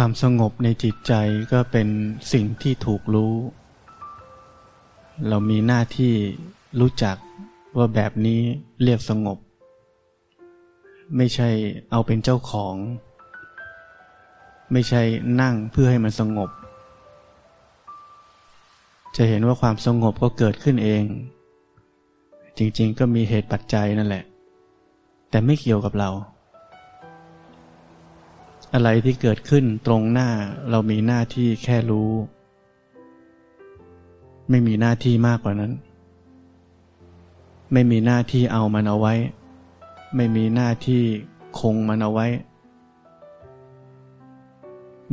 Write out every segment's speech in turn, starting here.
ความสงบในจิตใจก็เป็นสิ่งที่ถูกรู้ เรามีหน้าที่รู้จักว่าแบบนี้เรียกสงบ ไม่ใช่เอาเป็นเจ้าของ ไม่ใช่นั่งเพื่อให้มันสงบ จะเห็นว่าความสงบก็เกิดขึ้นเอง จริงๆก็มีเหตุปัจจัยนั่นแหละ แต่ไม่เกี่ยวกับเรา อะไรที่เกิดขึ้นตรงหน้าเรามีหน้าที่แค่รู้ ไม่มีหน้าที่มากกว่านั้น ไม่มีหน้าที่เอามันเอาไว้ ไม่มีหน้าที่คงมันเอาไว้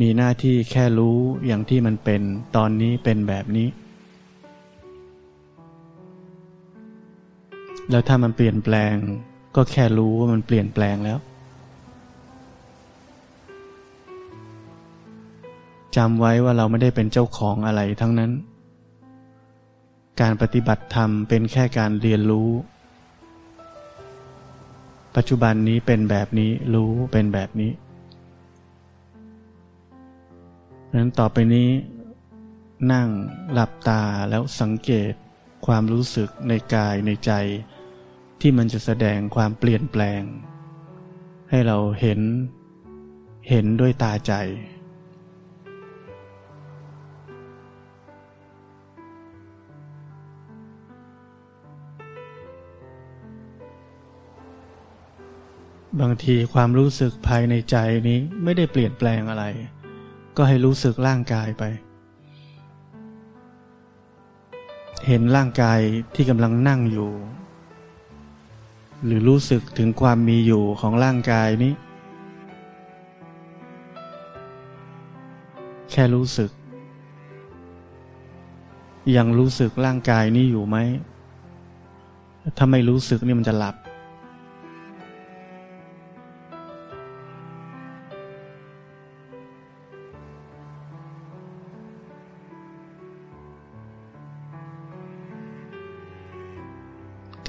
มีหน้าที่แค่รู้อย่างที่มันเป็นตอนนี้เป็นแบบนี้ แล้วถ้ามันเปลี่ยนแปลง ก็แค่รู้ว่ามันเปลี่ยนแปลงแล้ว จำไว้ว่าเราไม่ได้เป็นเจ้าของอะไรทั้งนั้น การปฏิบัติธรรมเป็นแค่การเรียนรู้ ปัจจุบันนี้เป็นแบบนี้รู้เป็นแบบนี้นั้นต่อไปนี้ นั่งหลับตาแล้วสังเกตความรู้สึกในกายในใจ ที่มันจะแสดงความเปลี่ยนแปลง ให้เราเห็น เห็นด้วยตาใจ บางทีความรู้สึกภายในใจนี้ไม่ได้เปลี่ยนแปลงอะไร ก็ให้รู้สึกร่างกายไป เห็นร่างกายที่กำลังนั่งอยู่ หรือรู้สึกถึงความมีอยู่ของร่างกายนี้ แค่รู้สึก ยังรู้สึกร่างกายนี้อยู่ไหม ถ้าไม่รู้สึกนี่มันจะหลับ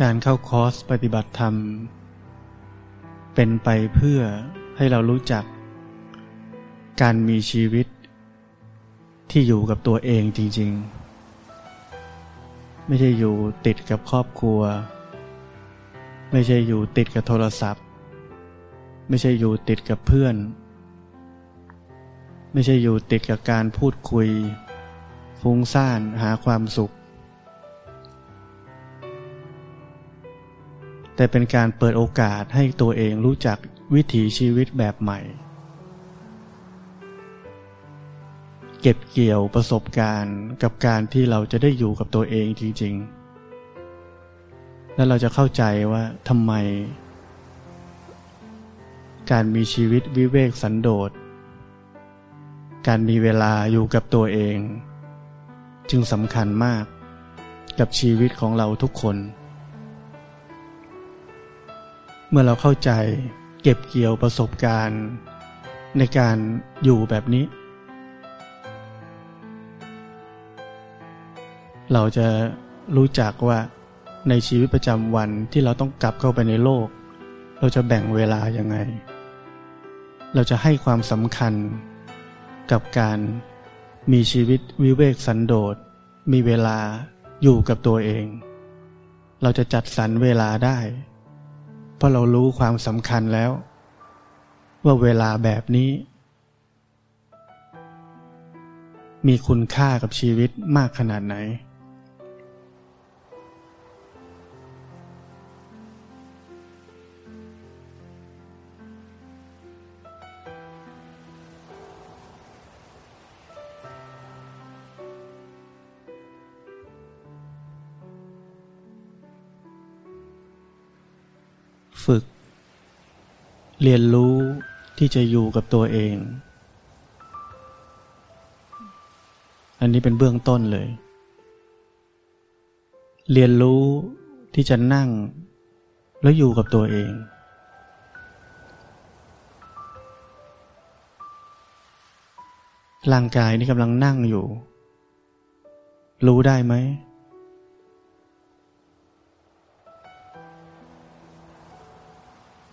การเข้าคอร์สปฏิบัติธรรม เป็นไปเพื่อให้เรารู้จัก การมีชีวิต ที่อยู่กับตัวเองจริง ๆ ไม่ใช่อยู่ติดกับครอบครัว ไม่ใช่อยู่ติดกับโทรศัพท์ ไม่ใช่อยู่ติดกับเพื่อน ไม่ใช่อยู่ติดกับการพูดคุย ฟุ้งซ่านหาความสุข แต่เป็นการเปิดโอกาสให้ตัวเองรู้จักวิถีชีวิตแบบใหม่ เก็บเกี่ยวประสบการณ์กับการที่เราจะได้อยู่กับตัวเองจริงๆ และเราจะเข้าใจว่าทำไม การมีชีวิตวิเวกสันโดษ การมีเวลาอยู่กับตัวเอง จึงสำคัญมากกับชีวิตของเราทุกคน มื่อเราเข้าใจเก็บเกี่ยวประสบการณ์ ในการอยู่แบบนี้ เราจะรู้จักว่าในชีวิตประจำวันที่เราต้องกลับเข้าไปในโลก เราจะแบ่งเวลายังไง เราจะให้ความสำคัญกับการมีชีวิตวิเวกสันโดษ มีเวลาอยู่กับตัวเอง เราจะจัดสรรเวลาได้ ราะเรารู้ความสำคัญแล้ว ว่าเวลาแบบนี้ มีคุณค่ากับชีวิตมากขนาดไหน ฝึก เรียนรู้ที่จะอยู่กับตัวเอง อันนี้เป็นเบื้องต้นเลย เรียนรู้ที่จะนั่ง แล้วอยู่กับตัวเอง ร่างกายนี่กำลังนั่งอยู่ รู้ได้ไหม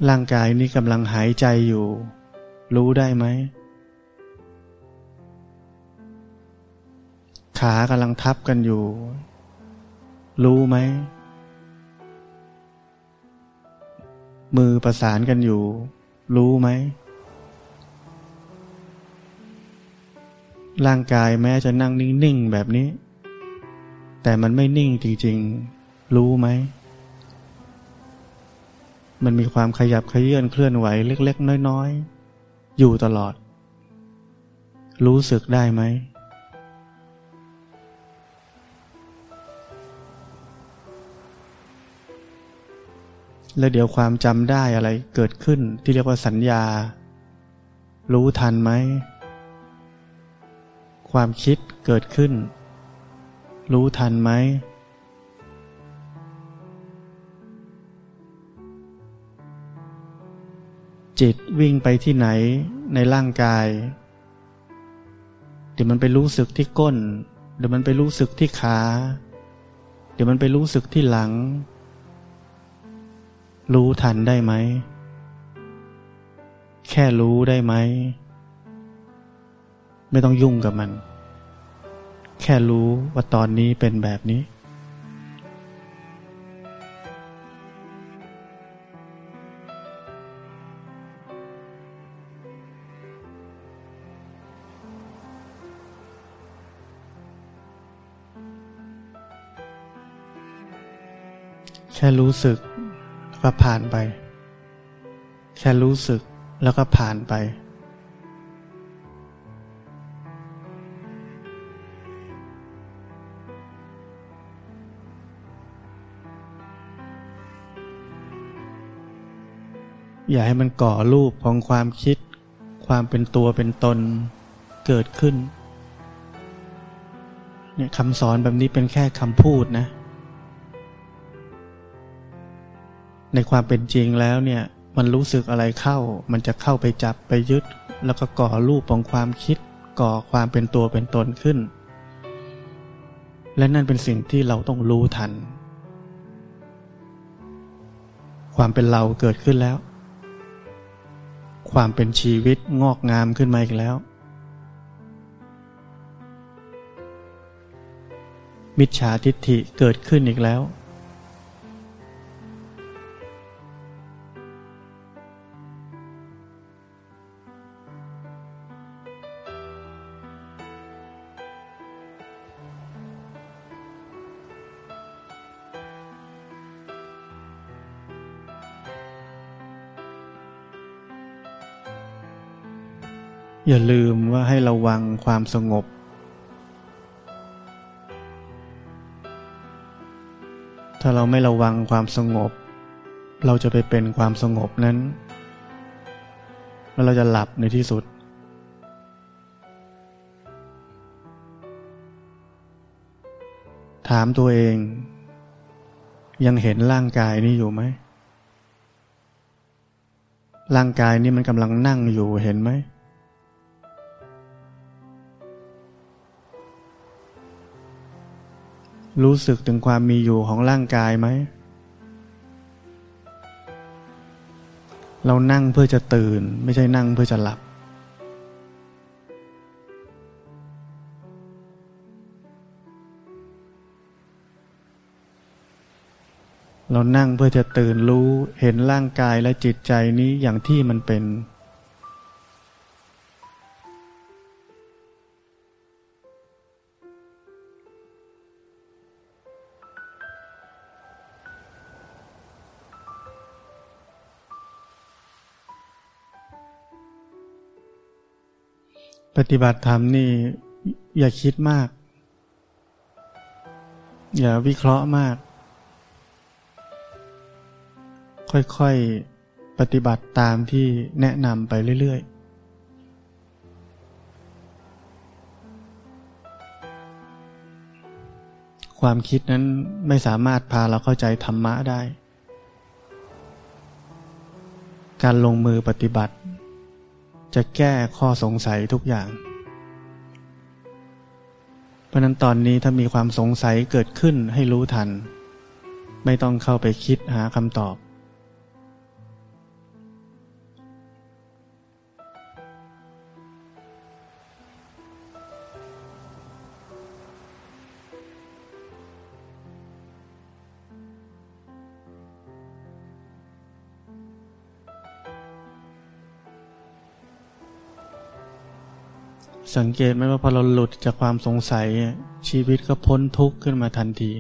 ร่างกายนี้กำลังหายใจอยู่ รู้ได้ไหม ขากำลังทับกันอยู่ รู้ไหม มือประสานกันอยู่ รู้ไหม ร่างกายแม้จะนั่งนิ่ง ๆ แบบนี้ แต่มันไม่นิ่งจริง ๆ รู้ไหม มันมีความขยับขยื่นเคลื่อนไหวเล็ก ๆ น้อย ๆ อยู่ตลอด รู้สึกได้ไหม แล้วเดี๋ยวความจำได้อะไรเกิดขึ้นที่เรียกว่าสัญญา รู้ทันไหม ความคิดเกิดขึ้น รู้ทันไหม จิตวิ่งไปที่ไหนในร่างกาย เดี๋ยวมันไปรู้สึกที่ก้น เดี๋ยวมันไปรู้สึกที่ขา เดี๋ยวมันไปรู้สึกที่หลัง รู้ทันได้ไหม แค่รู้ได้ไหม ไม่ต้องยุ่งกับมัน แค่รู้ว่าตอนนี้เป็นแบบนี้ ค่รู้สึกก็ผ่านไป แค่รู้สึกแล้วก็ผ่านไป อย่าให้มันก่อรูปของความคิด ความเป็นตัวเป็นตนเกิดขึ้นเนี่ยคำสอนแบบนี้เป็นแค่คำพูดนะ ในความเป็นจริงแล้วเนี่ยมันรู้สึกอะไรเข้า มันจะเข้าไปจับไปยึด แล้วก็ก่อรูปของความคิด ก่อความเป็นตัวเป็นตนขึ้น และนั่นเป็นสิ่งที่เราต้องรู้ทัน ความเป็นเราเกิดขึ้นแล้ว ความเป็นชีวิตงอกงามขึ้นมาอีกแล้ว มิจฉาทิฏฐิเกิดขึ้นอีกแล้ว อย่าลืมว่าให้ระวังความสงบ ถ้าเราไม่ระวังความสงบ เราจะไปเป็นความสงบนั้น แล้วเราจะหลับในที่สุด ถามตัวเอง ยังเห็นร่างกายนี้อยู่ไหม ร่างกายนี้มันกำลังนั่งอยู่เห็นไหม รู้สึกถึงความมีอยู่ของร่างกายไหม เรานั่งเพื่อจะตื่น ไม่ใช่นั่งเพื่อจะหลับ เรานั่งเพื่อจะตื่นรู้เห็นร่างกายและจิตใจนี้อย่างที่มันเป็น ปฏิบัติธรรมนี่ อย่าคิดมาก อย่าวิเคราะห์มาก ค่อยๆ ปฏิบัติตามที่แนะนำไปเรื่อยๆความคิดนั้นไม่สามารถพาเราเข้าใจธรรมะได้ การลงมือปฏิบัติ จะแก้ข้อสงสัยทุกอย่าง เพราะนั้นตอนนี้ถ้ามีความสงสัยเกิดขึ้นให้รู้ทัน ไม่ต้องเข้าไปคิดหาคำตอบ สังเกตไหมว่าพอเราหลุดจากความสงสัย ชีวิตก็พ้นทุกข์ขึ้นมาทันที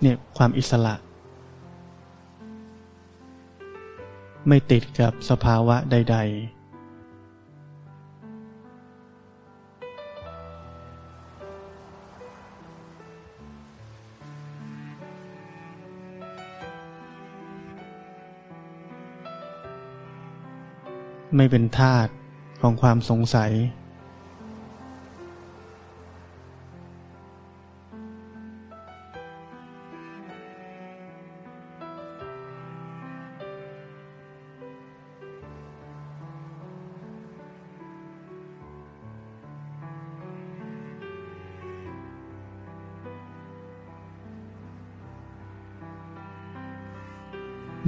เนี่ยความอิสระ ไม่ติดกับสภาวะใด ๆ ไม่เป็นทาตของความสงสัย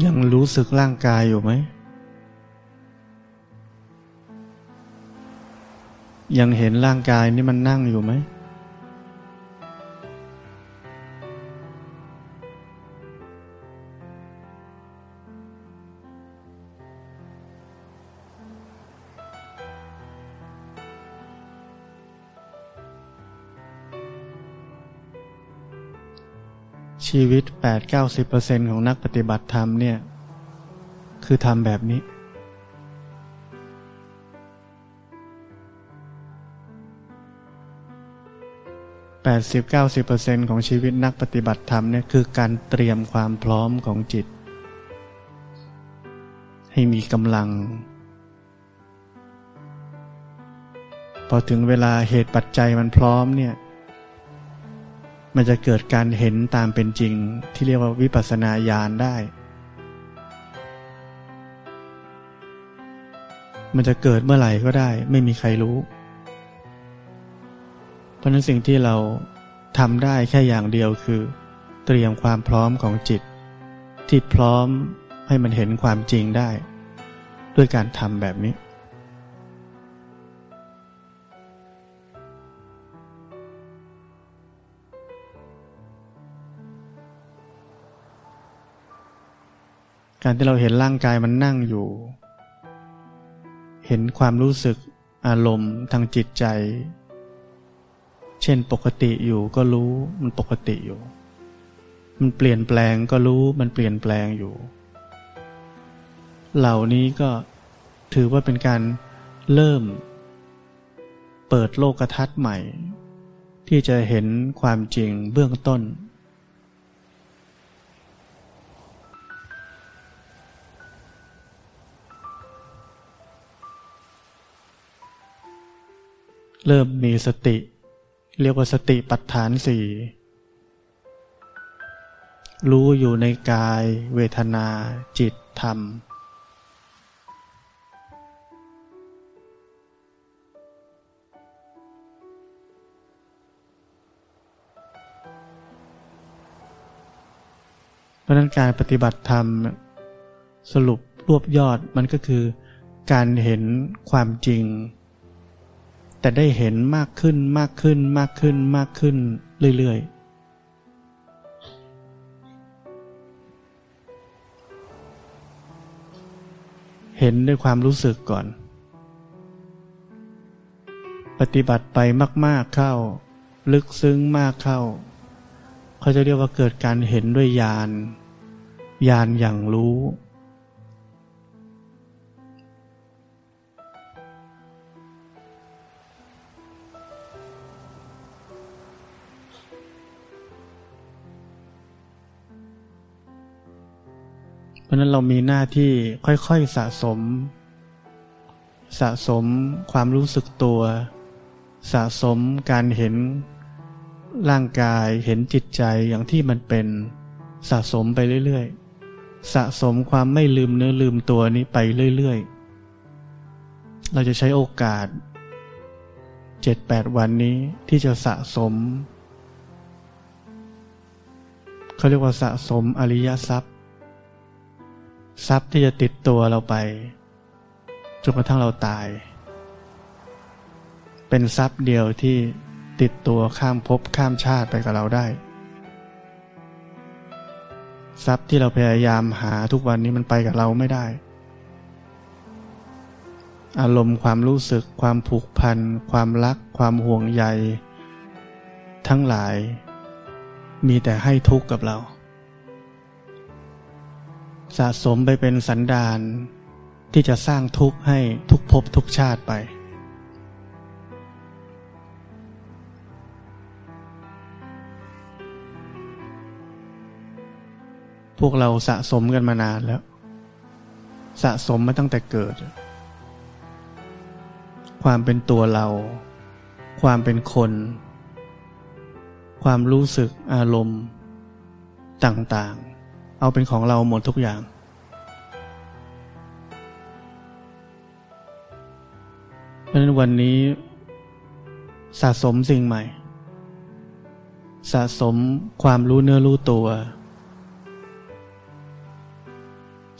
ยังรู้สึกร่างกายอยู่ไหม ยังเห็นร่างกายนี่มันนั่งอยู่ไหม ชีวิต 8-90%ของนักปฏิบัติธรรมเนี่ย คือทำแบบนี้ 80-90%ของชีวิตนักปฏิบัติธรรมเนี่ยคือการเตรียมความพร้อมของจิต ให้มีกำลัง พอถึงเวลาเหตุปัจจัยมันพร้อมเนี่ยมันจะเกิดการเห็นตามเป็นจริงที่เรียกว่าวิปัสสนาญาณได้ มันจะเกิดเมื่อไหร่ก็ได้ ไม่มีใครรู้ ราะนั้นสิ่งที่เราทำได้แค่อย่างเดียวคือ เตรียมความพร้อมของจิต ที่พร้อมให้มันเห็นความจริงได้ ด้วยการทำแบบนี้ การที่เราเห็นร่างกายมันนั่งอยู่ เห็นความรู้สึกอารมณ์ทางจิตใจ เช่นปกติอยู่ก็รู้มันปกติอยู่ มันเปลี่ยนแปลงก็รู้มันเปลี่ยนแปลงอยู่ เหล่านี้ก็ถือว่าเป็นการเริ่ม เปิดโลกทัศน์ใหม่ ที่จะเห็นความจริงเบื้องต้น เริ่มมีสติ เรียกว่าสติปัฏฐานสี่รู้อยู่ในกาย เวทนา จิตธรรม เพราะนั้นการปฏิบัติธรรมสรุปรวบยอดมันก็คือการเห็นความจริง แต่ได้เห็นมากขึ้นมากขึ้นมากขึ้นมากขึ้นเรื่อยๆเห็นด้วยความรู้สึกก่อน ปฏิบัติไปมาก ๆเข้า ลึกซึ้งมากเข้า เขาจะเรียกว่าเกิดการเห็นด้วยญาณญาณอย่างรู้ เพราะนั้นเรามีหน้าที่ค่อยๆสะสม สะสมความรู้สึกตัว สะสมการเห็นร่างกายเห็นจิตใจอย่างที่มันเป็นสะสมไปเรื่อยๆ สะสมความไม่ลืมเนื้อลืมตัวนี้ไปเรื่อยๆ เราจะใช้โอกาสเจ็ดแปดวันนี้ที่จะสะสม เขาเรียกว่าสะสมอริยทรัพย์ ทรัพย์ที่จะติดตัวเราไปจนกระทั่งเราตาย เป็นทรัพย์เดียวที่ติดตัวข้ามภพข้ามชาติไปกับเราได้ ทรัพย์ที่เราพยายามหาทุกวันนี้มันไปกับเราไม่ได้ อารมณ์ความรู้สึกความผูกพัน ความรัก ความห่วงใย ทั้งหลายมีแต่ให้ทุกข์กับเรา สะสมไปเป็นสันดานที่จะสร้างทุกข์ให้ทุกภพทุกชาติไป พวกเราสะสมกันมานานแล้ว สะสมมาตั้งแต่เกิด ความเป็นตัวเรา ความเป็นคน ความรู้สึกอารมณ์ ต่างๆ เอาเป็นของเราหมดทุกอย่าง เพราะนั้นวันนี้สะสมสิ่งใหม่ สะสมความรู้เนื้อรู้ตัว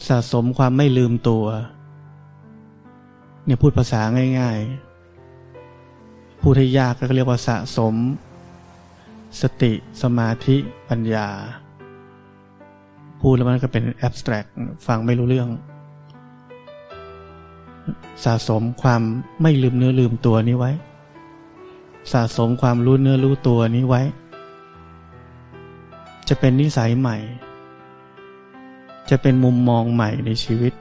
สะสมความไม่ลืมตัว เนี่ยพูดภาษาง่ายๆ พูดให้ยากก็เรียกว่าสะสม สติสมาธิปัญญา พูดแล้วมันก็เป็นแอบสแตรกฟังไม่รู้เรื่อง สะสมความไม่ลืมเนื้อลืมตัวนี้ไว้ สะสมความรู้เนื้อรู้ตัวนี้ไว้ จะเป็นนิสัยใหม่ จะเป็นมุมมองใหม่ในชีวิต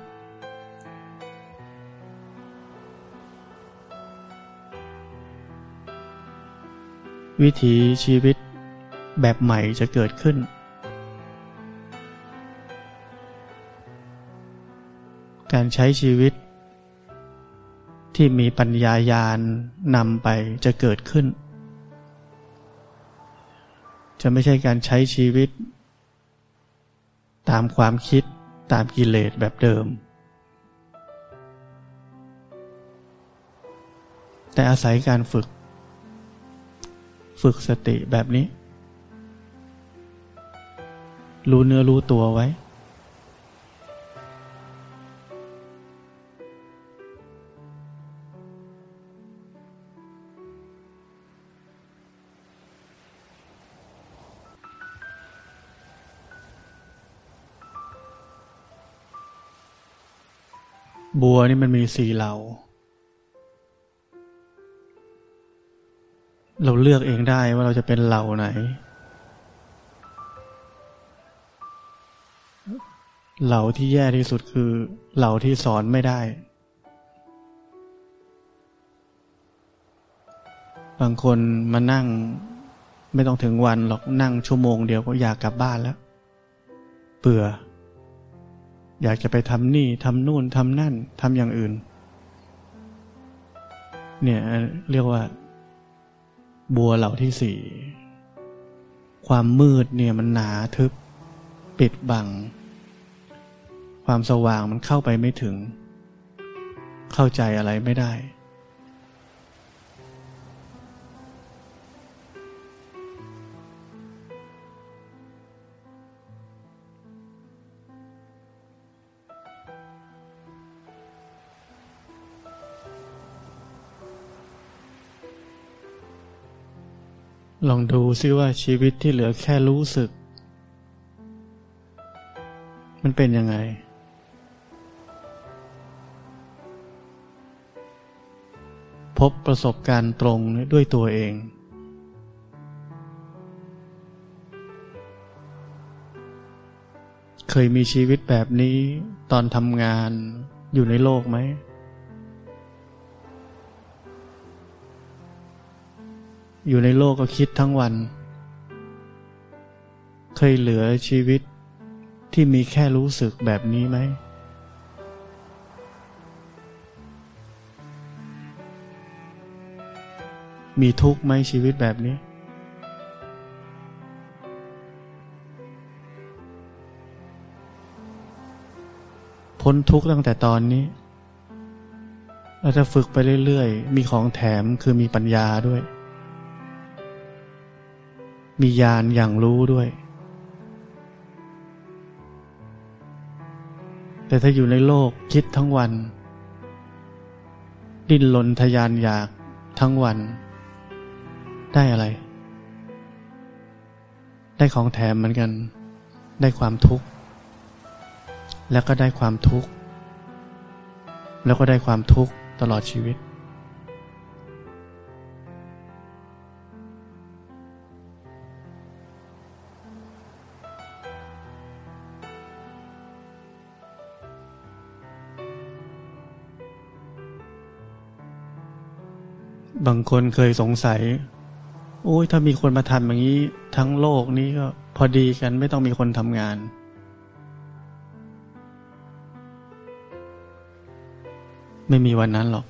วิถีชีวิตแบบใหม่จะเกิดขึ้น การใช้ชีวิต ที่มีปัญญายาณนำไปจะเกิดขึ้น จะไม่ใช่การใช้ชีวิต ตามความคิดตามกิเลสแบบเดิม แต่อาศัยการฝึก ฝึกสติแบบนี้ รู้เนื้อรู้ตัวไว้ วนี่มันมีสี่เหล่า เราเลือกเองได้ว่าเราจะเป็นเหล่าไหน เหล่าที่แย่ที่สุดคือ เหล่าที่สอนไม่ได้ บางคนมานั่งไม่ต้องถึงวันหรอกนั่งชั่วโมงเดียวก็อยากกลับบ้านแล้ว เบื่อ อยากจะไปทำนี่ทำนู่นทำนั่นทำอย่างอื่น เนี่ยเรียกว่า บัวเหล่าที่สี่ความมืดเนี่ยมันหนาทึบ ปิดบัง ความสว่างมันเข้าไปไม่ถึง เข้าใจอะไรไม่ได้ ลองดูซิว่าชีวิตที่เหลือแค่รู้สึก มันเป็นยังไง พบประสบการณ์ตรงด้วยตัวเอง เคยมีชีวิตแบบนี้ตอนทำงานอยู่ในโลกไหม อยู่ในโลกก็คิดทั้งวัน เคยเหลือชีวิตที่มีแค่รู้สึกแบบนี้ไหม มีทุกข์ไหมชีวิตแบบนี้ พ้นทุกข์ตั้งแต่ตอนนี้เราจะฝึกไปเรื่อยๆ มีของแถมคือมีปัญญาด้วย มีญาณอย่างรู้ด้วย แต่ถ้าอยู่ในโลกคิดทั้งวัน ดิ้นรนทยานอยากทั้งวัน ได้อะไร ได้ของแถมเหมือนกัน ได้ความทุกข์ แล้วก็ได้ความทุกข์ แล้วก็ได้ความทุกข์ตลอดชีวิต บางคนเคยสงสัย โอ้ยถ้ามีคนมาทำอย่างนี้ ทั้งโลกนี้ก็พอดีกันไม่ต้องมีคนทำงาน ไม่มีวันนั้นหรอก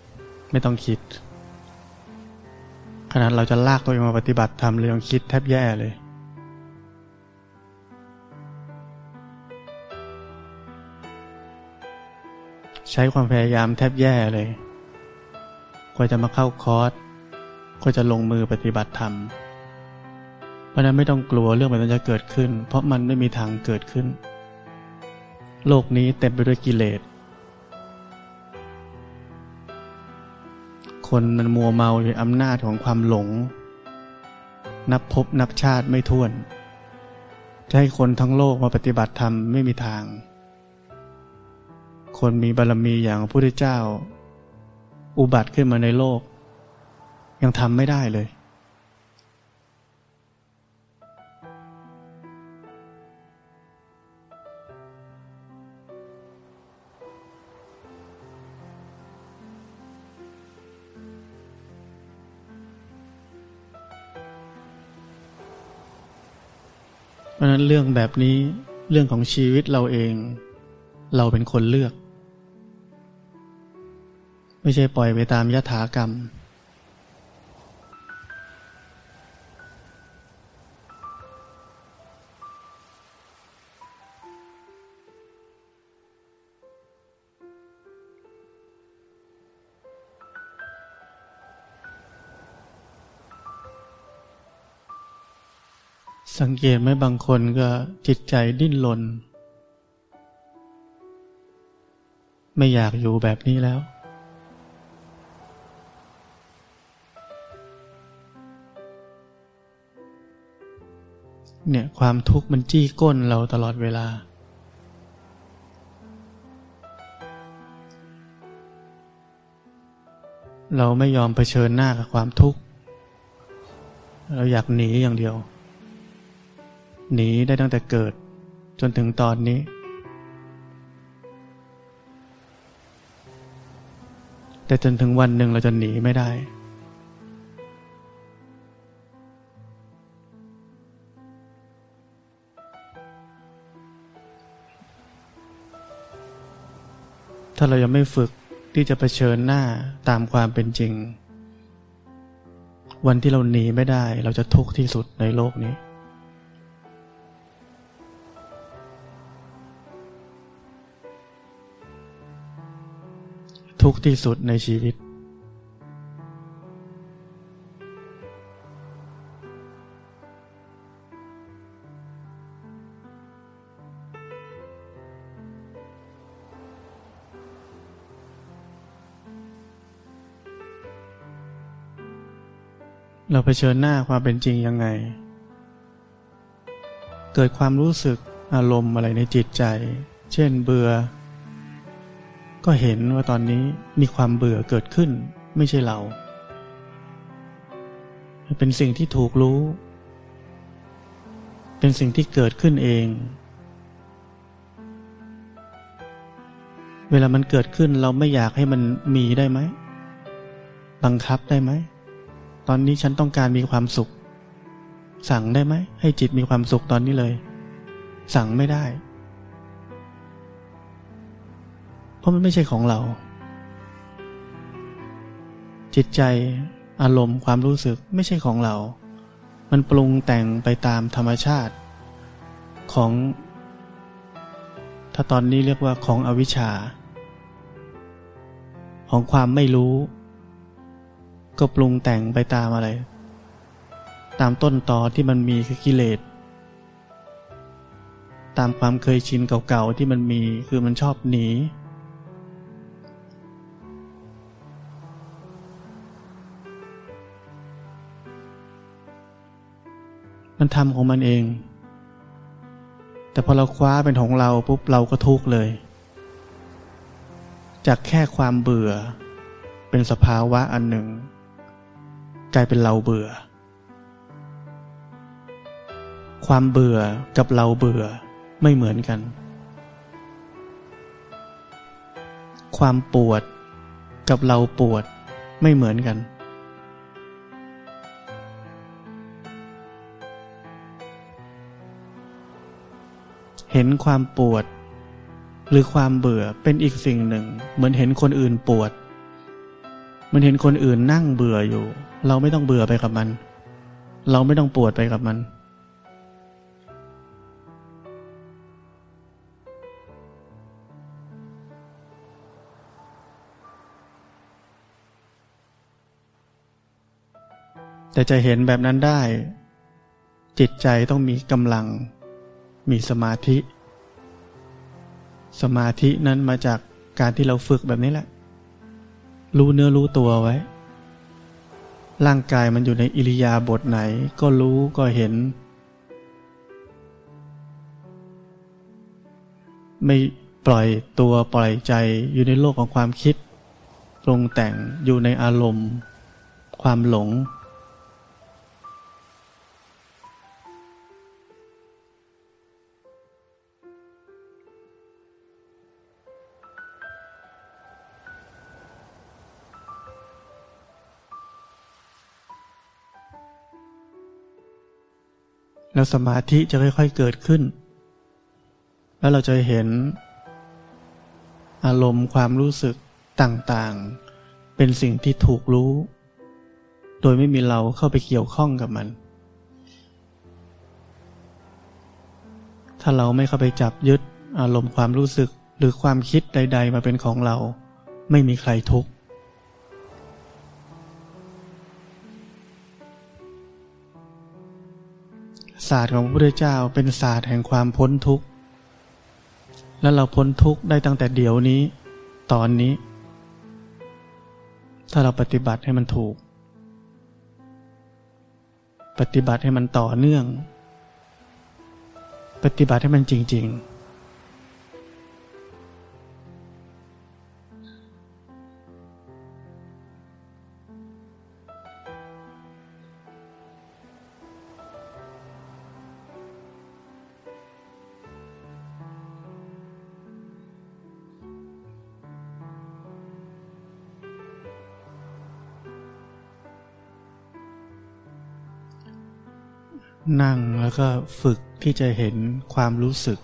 ไม่ต้องคิด ขนาดเราจะลากตัวเองมาปฏิบัติธรรมเลยต้องคิดแทบแย่เลยใช้ความพยายามแทบแย่เลย กว่าจะมาเข้าคอร์ส ก็จะลงมือปฏิบัติธรรม เพราะนั้นไม่ต้องกลัวเรื่องแบบนั้นจะเกิดขึ้น เพราะมันไม่มีทางเกิดขึ้น โลกนี้เต็มไปด้วยกิเลส คนมันมัวเมาอยู่อำนาจของความหลง นับพบนับชาติไม่ท้วน จะให้คนทั้งโลกมาปฏิบัติธรรมไม่มีทาง คนมีบารรมีอย่างพระพุทธเจ้า อุบัติขึ้นมาในโลก ยังทำไม่ได้เลย เพราะนั้นเรื่องแบบนี้เรื่องของชีวิตเราเอง เราเป็นคนเลือก ไม่ใช่ปล่อยไปตามยถากรรม สังเกตไหมบางคนก็จิตใจดิ้นรนไม่อยากอยู่แบบนี้แล้ว เนี่ยความทุกข์มันจี้ก้นเราตลอดเวลา เราไม่ยอมเผชิญหน้ากับความทุกข์ เราอยากหนีอย่างเดียว หนีได้ตั้งแต่เกิด จนถึงตอนนี้ แต่จนถึงวันหนึ่งเราจะหนีไม่ได้ ถ้าเรายังไม่ฝึกที่จะะเผชิญหน้าตามความเป็นจริง วันที่เราหนีไม่ได้ เราจะทุกข์ที่สุดในโลกนี้ ทุกข์ที่สุดในชีวิต เราเผชิญหน้าความเป็นจริงยังไง เกิดความรู้สึกอารมณ์อะไรในจิตใจ เช่นเบื่อ ก็เห็นว่าตอนนี้มีความเบื่อเกิดขึ้น ไม่ใช่เรา เป็นสิ่งที่ถูกรู้ เป็นสิ่งที่เกิดขึ้นเอง เวลามันเกิดขึ้นเราไม่อยากให้มันมีได้ไหม บังคับได้ไหม ตอนนี้ฉันต้องการมีความสุข สั่งได้ไหม ให้จิตมีความสุขตอนนี้เลย สั่งไม่ได้ ราะมันไม่ใช่ของเรา จิตใจอารมณ์ความรู้สึกไม่ใช่ของเรา มันปรุงแต่งไปตามธรรมชาติของ ถ้าตอนนี้เรียกว่าของอวิชชา ของความไม่รู้ ก็ปรุงแต่งไปตามอะไร ตามต้นตอที่มันมีคือกิเลสตามความเคยชินเก่าๆที่มันมีคือมันชอบหนี มันทำของมันเอง แต่พอเราคว้าเป็นของเราปุ๊บเราก็ทุกข์เลย จากแค่ความเบื่อ เป็นสภาวะอันหนึ่งกลายเป็นเราเบื่อ ความเบื่อกับเราเบื่อไม่เหมือนกัน ความปวดกับเราปวดไม่เหมือนกัน เห็นความปวด หรือความเบื่อเป็นอีกสิ่งหนึ่ง เหมือนเห็นคนอื่นปวด มันเห็นคนอื่นนั่งเบื่ออยู่ เราไม่ต้องเบื่อไปกับมัน เราไม่ต้องปวดไปกับมันแต่จะเห็นแบบนั้นได้ จิตใจต้องมีกำลัง มีสมาธิ สมาธินั้นมาจากการที่เราฝึกแบบนี้แหละ รู้เนื้อรู้ตัวไว้ ร่างกายมันอยู่ในอิริยาบถไหนก็รู้ก็เห็น ไม่ปล่อยตัวปล่อยใจอยู่ในโลกของความคิดปรุงแต่งอยู่ในอารมณ์ ความหลง แล้วสมาธิจะค่อยๆเกิดขึ้น แล้วเราจะเห็น อารมณ์ความรู้สึกต่างๆ เป็นสิ่งที่ถูกรู้ โดยไม่มีเราเข้าไปเกี่ยวข้องกับมัน ถ้าเราไม่เข้าไปจับยึดอารมณ์ความรู้สึกหรือความคิดใด ๆ มาเป็นของเรา ไม่มีใครทุกข์ ศาสตร์ของพระพุทธเจ้าเป็นศาสตร์แห่งความพ้นทุกข์ และเราพ้นทุกข์ได้ตั้งแต่เดี๋ยวนี้ ตอนนี้ ถ้าเราปฏิบัติให้มันถูก ปฏิบัติให้มันต่อเนื่อง ปฏิบัติให้มันจริง ๆ แล้วก็ฝึกที่จะเห็นความรู้สึก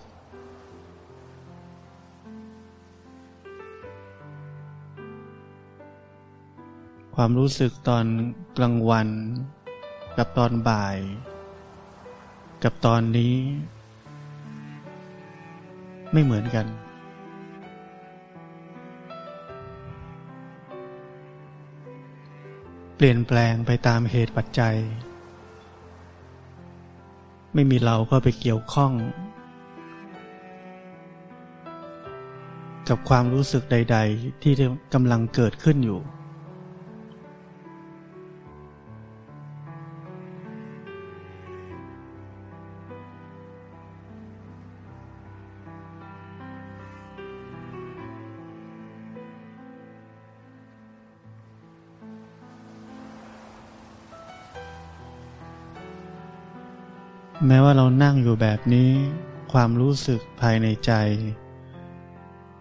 ความรู้สึกตอนกลางวัน กับตอนบ่าย กับตอนนี้ ไม่เหมือนกันเปลี่ยนแปลงไปตามเหตุปัจจัย ไม่มีเราก็ไปเกี่ยวข้อง กับความรู้สึกใด ๆ ที่กำลังเกิดขึ้นอยู่ แม้ว่าเรานั่งอยู่แบบนี้ ความรู้สึกภายในใจ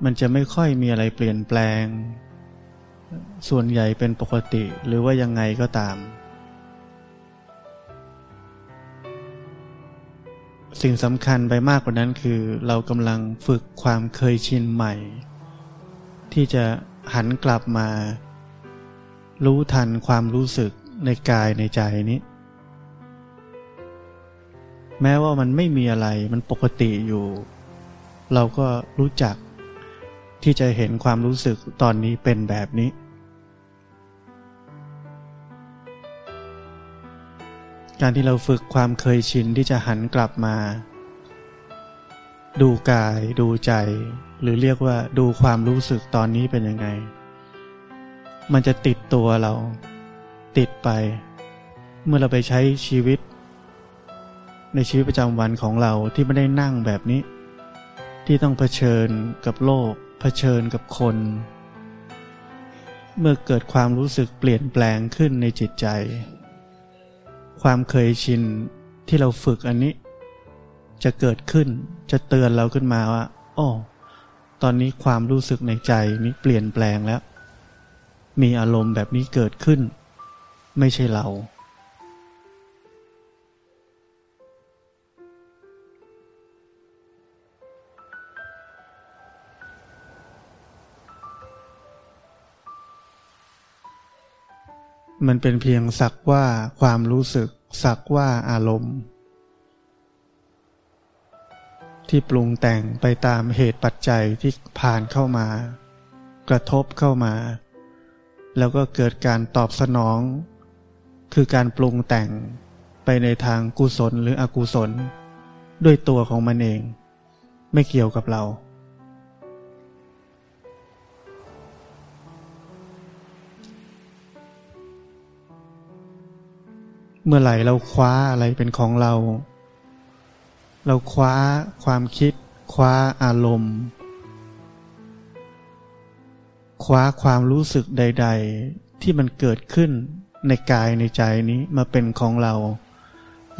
มันจะไม่ค่อยมีอะไรเปลี่ยนแปลง ส่วนใหญ่เป็นปกติหรือว่ายังไงก็ตาม สิ่งสำคัญไปมากกว่านั้นคือ เรากำลังฝึกความเคยชินใหม่ ที่จะหันกลับมา รู้ทันความรู้สึกในกายในใจนี้ แม้ว่ามันไม่มีอะไรมันปกติอยู่ เราก็รู้จักที่จะเห็นความรู้สึกตอนนี้เป็นแบบนี้ การที่เราฝึกความเคยชินที่จะหันกลับมา ดูกายดูใจ หรือเรียกว่าดูความรู้สึกตอนนี้เป็นยังไง มันจะติดตัวเรา ติดไป เมื่อเราไปใช้ชีวิต ในชีวิตประจำวันของเราที่ไม่ได้นั่งแบบนี้ ที่ต้องเผชิญกับโลก เผชิญกับคน เมื่อเกิดความรู้สึกเปลี่ยนแปลงขึ้นในจิตใจ ความเคยชินที่เราฝึกอันนี้ จะเกิดขึ้นจะเตือนเราขึ้นมาว่าอ๋อตอนนี้ความรู้สึกในใจนี้เปลี่ยนแปลงแล้ว มีอารมณ์แบบนี้เกิดขึ้น ไม่ใช่เรา มันเป็นเพียงสักว่าความรู้สึก สักว่าอารมณ์ ที่ปรุงแต่งไปตามเหตุปัจจัยที่ผ่านเข้ามา กระทบเข้ามา แล้วก็เกิดการตอบสนอง คือการปรุงแต่งไปในทางกุศลหรืออกุศล ด้วยตัวของมันเอง ไม่เกี่ยวกับเรา เมื่อไหร่เราคว้าอะไรเป็นของเรา เราคว้าความคิด คว้าอารมณ์ คว้าความรู้สึกใด ๆ ที่มันเกิดขึ้นในกายในใจนี้มาเป็นของเรา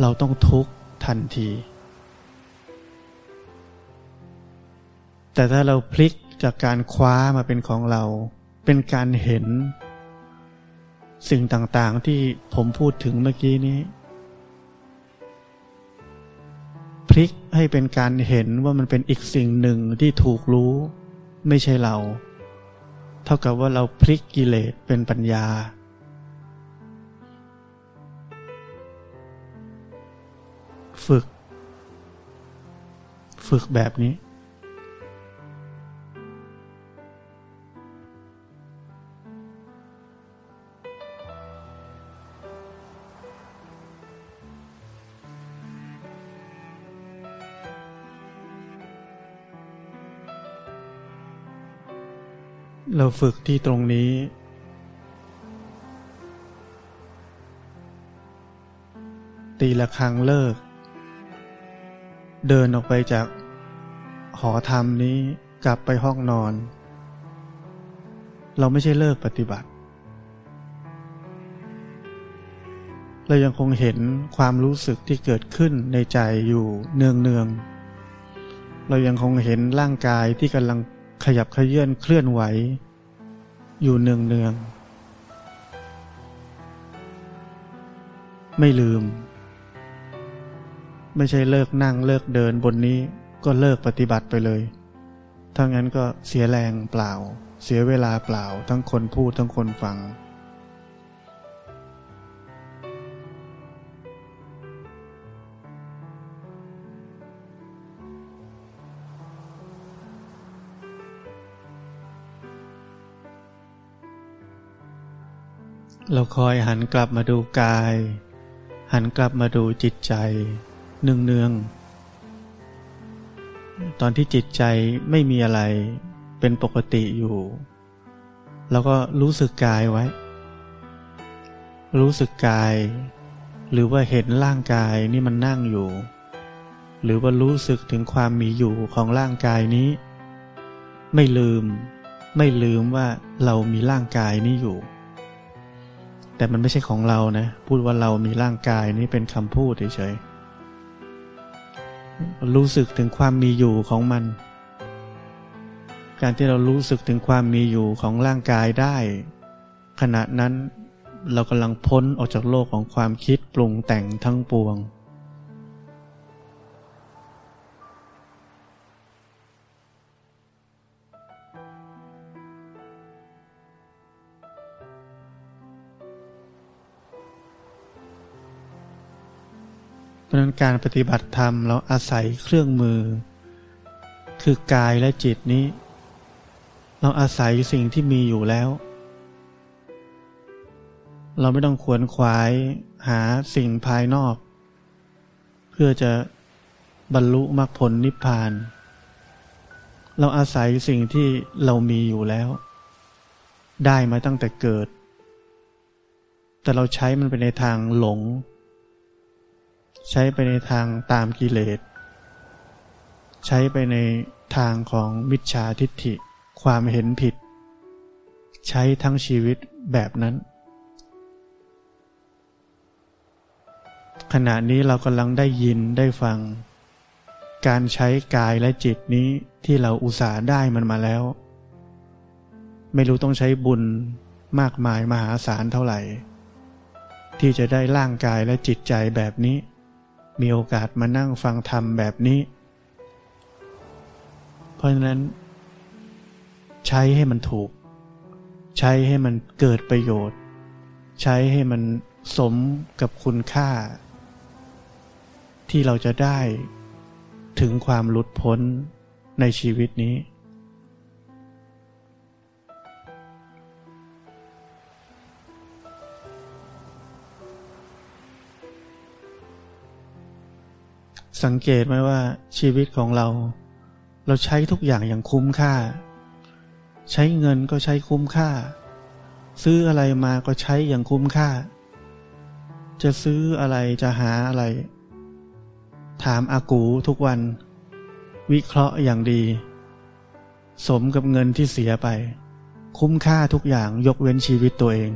เราต้องทุกข์ทันที แต่ถ้าเราพลิกจากการคว้ามาเป็นของเรา เป็นการเห็น สิ่งต่างๆที่ผมพูดถึงเมื่อกี้นี้ พลิกให้เป็นการเห็นว่ามันเป็นอีกสิ่งหนึ่งที่ถูกรู้ ไม่ใช่เรา เท่ากับว่าเราพลิกกิเลสเป็นปัญญา ฝึก ฝึกแบบนี้ เราฝึกที่ตรงนี้ ตีละครั้งเลิก เดินออกไปจาก หอธรรมนี้กลับไปห้องนอน เราไม่ใช่เลิกปฏิบัติ เรายังคงเห็นความรู้สึกที่เกิดขึ้นในใจอยู่เนืองเนืองเรายังคงเห็นร่างกายที่กำลัง ขยับขยื่นเคลื่อนไหว อยู่เนืองเนืองไม่ลืม ไม่ใช่เลิกนั่งเลิกเดินบนนี้ก็เลิกปฏิบัติไปเลยถ้างั้นก็เสียแรงเปล่า เสียเวลาเปล่า ทั้งคนพูดทั้งคนฟัง เราคอยหันกลับมาดูกาย หันกลับมาดูจิตใจเนืองเนืองตอนที่จิตใจไม่มีอะไรเป็นปกติอยู่ แล้วก็รู้สึกกายไว้ รู้สึกกาย หรือว่าเห็นร่างกายนี่มันนั่งอยู่ หรือว่ารู้สึกถึงความมีอยู่ของร่างกายนี้ ไม่ลืม ไม่ลืมว่าเรามีร่างกายนี้อยู่ แต่มันไม่ใช่ของเรานะ พูดว่าเรามีร่างกายนี่เป็นคำพูดเฉยๆรู้สึกถึงความมีอยู่ของมัน การที่เรารู้สึกถึงความมีอยู่ของร่างกายได้ ขณะนั้นเรากำลังพ้นออกจากโลกของความคิดปรุงแต่งทั้งปวง ราะนั้นการปฏิบัติธรรมเราอาศัยเครื่องมือ คือกายและจิตนี้ เราอาศัยสิ่งที่มีอยู่แล้ว เราไม่ต้องขวนขวายหาสิ่งภายนอก เพื่อจะบรรลุมรรคผลนิพพาน เราอาศัยสิ่งที่เรามีอยู่แล้ว ได้มาตั้งแต่เกิด แต่เราใช้มันไปในทางหลง ใช้ไปในทางตามกิเลส ใช้ไปในทางของมิจฉาทิฏฐิ ความเห็นผิด ใช้ทั้งชีวิตแบบนั้น ขณะนี้เรากำลังได้ยินได้ฟัง การใช้กายและจิตนี้ที่เราอุตส่าห์ได้มันมาแล้ว ไม่รู้ต้องใช้บุญมากมายมหาศาลเท่าไหร่ ที่จะได้ร่างกายและจิตใจแบบนี้ มีโอกาสมานั่งฟังธรรมแบบนี้ เพราะฉะนั้น ใช้ให้มันถูก ใช้ให้มันเกิดประโยชน์ ใช้ให้มันสมกับคุณค่า ที่เราจะได้ถึงความหลุดพ้นในชีวิตนี้ สังเกตไหมว่าชีวิตของเรา เราใช้ทุกอย่างอย่างคุ้มค่า ใช้เงินก็ใช้คุ้มค่า ซื้ออะไรมาก็ใช้อย่างคุ้มค่า จะซื้ออะไรจะหาอะไร ถามอากูทุกวัน วิเคราะห์อย่างดี สมกับเงินที่เสียไป คุ้มค่าทุกอย่างยกเว้นชีวิตตัวเอง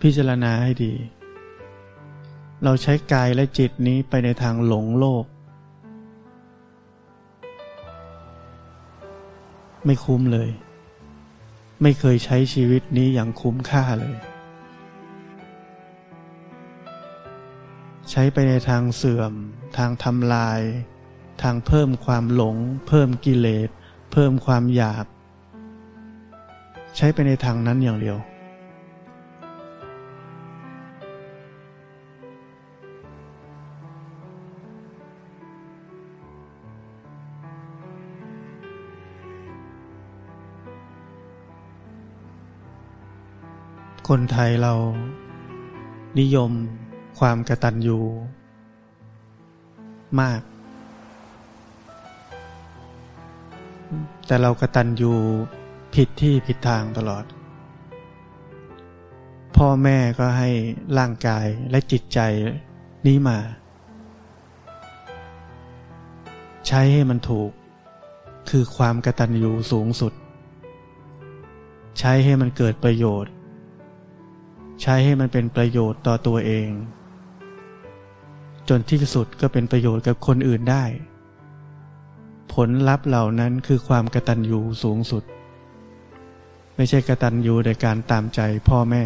พิจารณาให้ดี เราใช้กายและจิตนี้ไปในทางหลงโลก ไม่คุ้มเลย ไม่เคยใช้ชีวิตนี้อย่างคุ้มค่าเลย ใช้ไปในทางเสื่อม ทางทำลาย ทางเพิ่มความหลง เพิ่มกิเลส เพิ่มความอยาก ใช้ไปในทางนั้นอย่างเดียว คนไทยเรา นิยมความกระตันยูมาก แต่เรากระตันยูผิดที่ผิดทางตลอด พ่อแม่ก็ให้ร่างกายและจิตใจนี้มา ใช้ให้มันถูก คือความกระตันยูสูงสุด ใช้ให้มันเกิดประโยชน์ ใช้ให้มันเป็นประโยชน์ต่อตัวเอง จนที่สุดก็เป็นประโยชน์กับคนอื่นได้ ผลลัพธ์เหล่านั้นคือความกระตันยูสูงสุด ไม่ใช่กระตันยูในการตามใจพ่อแม่